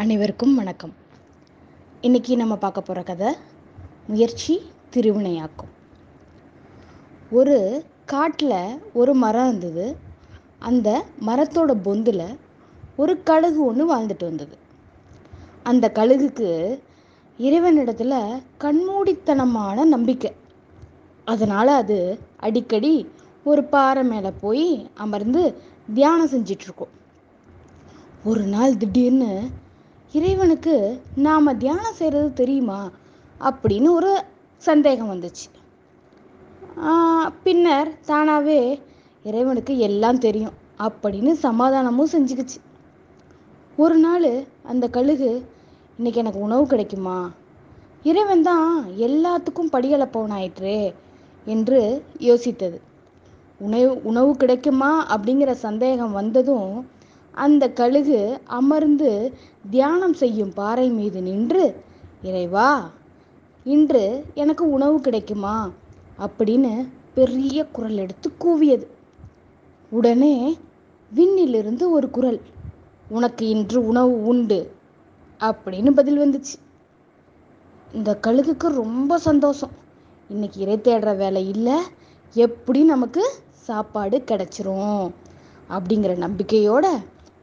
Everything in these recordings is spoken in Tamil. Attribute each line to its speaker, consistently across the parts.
Speaker 1: அனைவருக்கும் வணக்கம். இன்னைக்கு நம்ம பார்க்க போகிற கதை முயற்சி திருவினையாக்கும். ஒரு காட்டில் ஒரு மரம் இருந்தது. அந்த மரத்தோட பொந்தில் ஒரு கழுகு ஒன்று வாழ்ந்துட்டு வந்தது. அந்த கழுகுக்கு இறைவனிடத்தில் கண்மூடித்தனமான நம்பிக்கை. அதனால் அது அடிக்கடி ஒரு பாறை மேலே போய் அமர்ந்து தியானம் செஞ்சிட்ருக்கோம் ஒரு நாள் திடீர்னு இறைவனுக்கு நாம் தியானம் செய்கிறது தெரியுமா? அப்படின்னு ஒரு சந்தேகம் வந்துச்சு. பின்னர் தானாகவே இறைவனுக்கு எல்லாம் தெரியும் அப்படின்னு சமாதானமும் செஞ்சுக்கிச்சு. ஒரு நாள் அந்த கழுகு இன்னைக்கு எனக்கு உணவு கிடைக்குமா? இறைவன் தான் எல்லாத்துக்கும் படிகளப்பவனாயிற்றே என்று யோசித்தது. உணவு உணவு கிடைக்குமா? அப்படிங்கிற சந்தேகம் வந்ததும் அந்த கழுகு அமர்ந்து தியானம் செய்யும் பாறை மீது நின்று இறைவா இன்று எனக்கு உணவு கிடைக்குமா? அப்படின்னு பெரிய குரல் எடுத்து கூவியது. உடனே விண்ணிலிருந்து ஒரு குரல் உனக்கு இன்று உணவு உண்டு அப்படின்னு பதில் வந்துச்சு. இந்த கழுகுக்கு ரொம்ப சந்தோஷம். இன்னைக்கு இறை தேடுற வேலை இல்லை எப்படி நமக்கு சாப்பாடு கிடைச்சிரும் அப்படிங்கிற நம்பிக்கையோட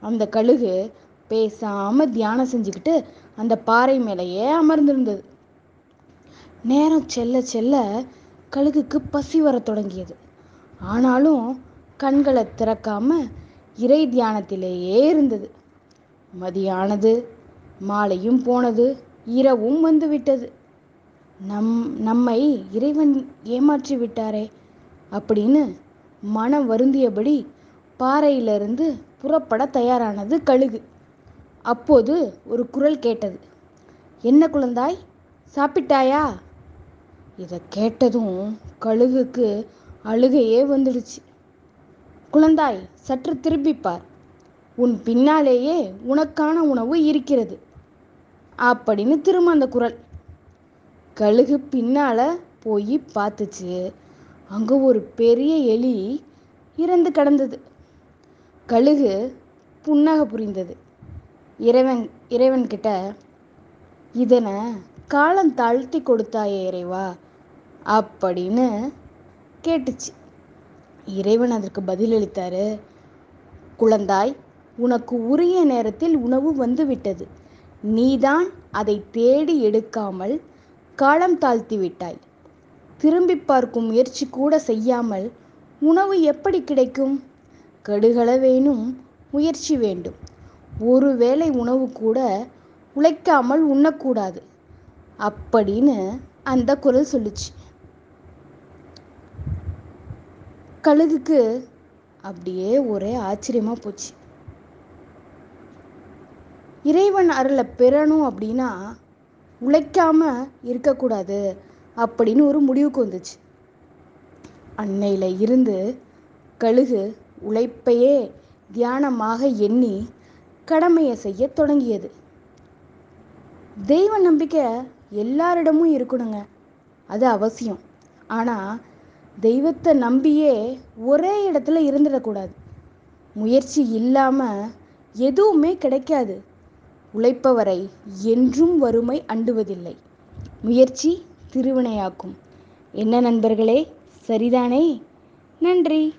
Speaker 1: அந்த கழுகு பேசாம தியானம் செஞ்சுக்கிட்டு அந்த பாறை மேலேயே அமர்ந்திருந்தது. நேரம் செல்ல செல்ல கழுகுக்கு பசி வர தொடங்கியது. ஆனாலும் கண்களை திறக்காம இறை தியானத்திலேயே இருந்தது. மதியானது மாலையும் போனது இரவும் வந்து விட்டது நம் நம்மை இறைவன் ஏமாற்றி விட்டாரே அப்படின்னு மனம் வருந்தியபடி பாறையிலிருந்து புறப்பட தயாரானது கழுகு. அப்போது ஒரு குரல் கேட்டது. என்ன குழந்தாய்? சாப்பிட்டாயா? இதை கேட்டதும் கழுகுக்கு அழுகையே வந்துடுச்சு. குழந்தாய் சற்று திரும்பிப்பார் உன் பின்னாலேயே உனக்கான உணவு இருக்கிறது. அப்படின்னு திரும்ப அந்த குரல். கழுகு பின்னால போய் பார்த்துச்சு. அங்கே ஒரு பெரிய எலி இறந்து கிடந்தது. கழுகு புன்னக புரிந்தது. இறைவன் இறைவன்கிட்ட இதனை காலம் தாழ்த்தி கொடுத்தாயே இறைவா அப்படின்னு கேட்டுச்சு. இறைவன் அதற்கு பதிலளித்தாரு குழந்தாய் உனக்கு உரிய நேரத்தில் உணவு வந்து விட்டது. நீதான் அதை தேடி எடுக்காமல் காலம் தாழ்த்தி விட்டாய். திரும்பி பார்க்கும் முயற்சி கூட செய்யாமல் உணவு எப்படி கிடைக்கும்? கடுகள வேணும் முயற்சி வேண்டும். ஒருவேளை உணவு கூட உழைக்காமல் உண்ணக்கூடாது. அப்படின்னு அந்த குரல் சொல்லுச்சு. கழுகுக்கு அப்படியே ஒரே ஆச்சரியமா போச்சு. இறைவன் அருளை பெறணும் அப்படின்னா உழைக்காம இருக்கக்கூடாது அப்படின்னு ஒரு முடிவுக்கு வந்துச்சு. அன்னையில இருந்து கழுகு உழைப்பையே தியானமாக எண்ணி கடமையை செய்ய தொடங்கியது. தெய்வ நம்பிக்கை எல்லாரிடமும் இருக்கணுங்க. அது அவசியம். ஆனால் தெய்வத்தை நம்பியே ஒரே இடத்துல இருந்துடக்கூடாது. முயற்சி இல்லாமல் எதுவுமே கிடைக்காது. உழைப்பவரை என்றும் வறுமை அண்டுவதில்லை. முயற்சி திருவினையாக்கும். என்ன நண்பர்களே? சரிதானே? நன்றி.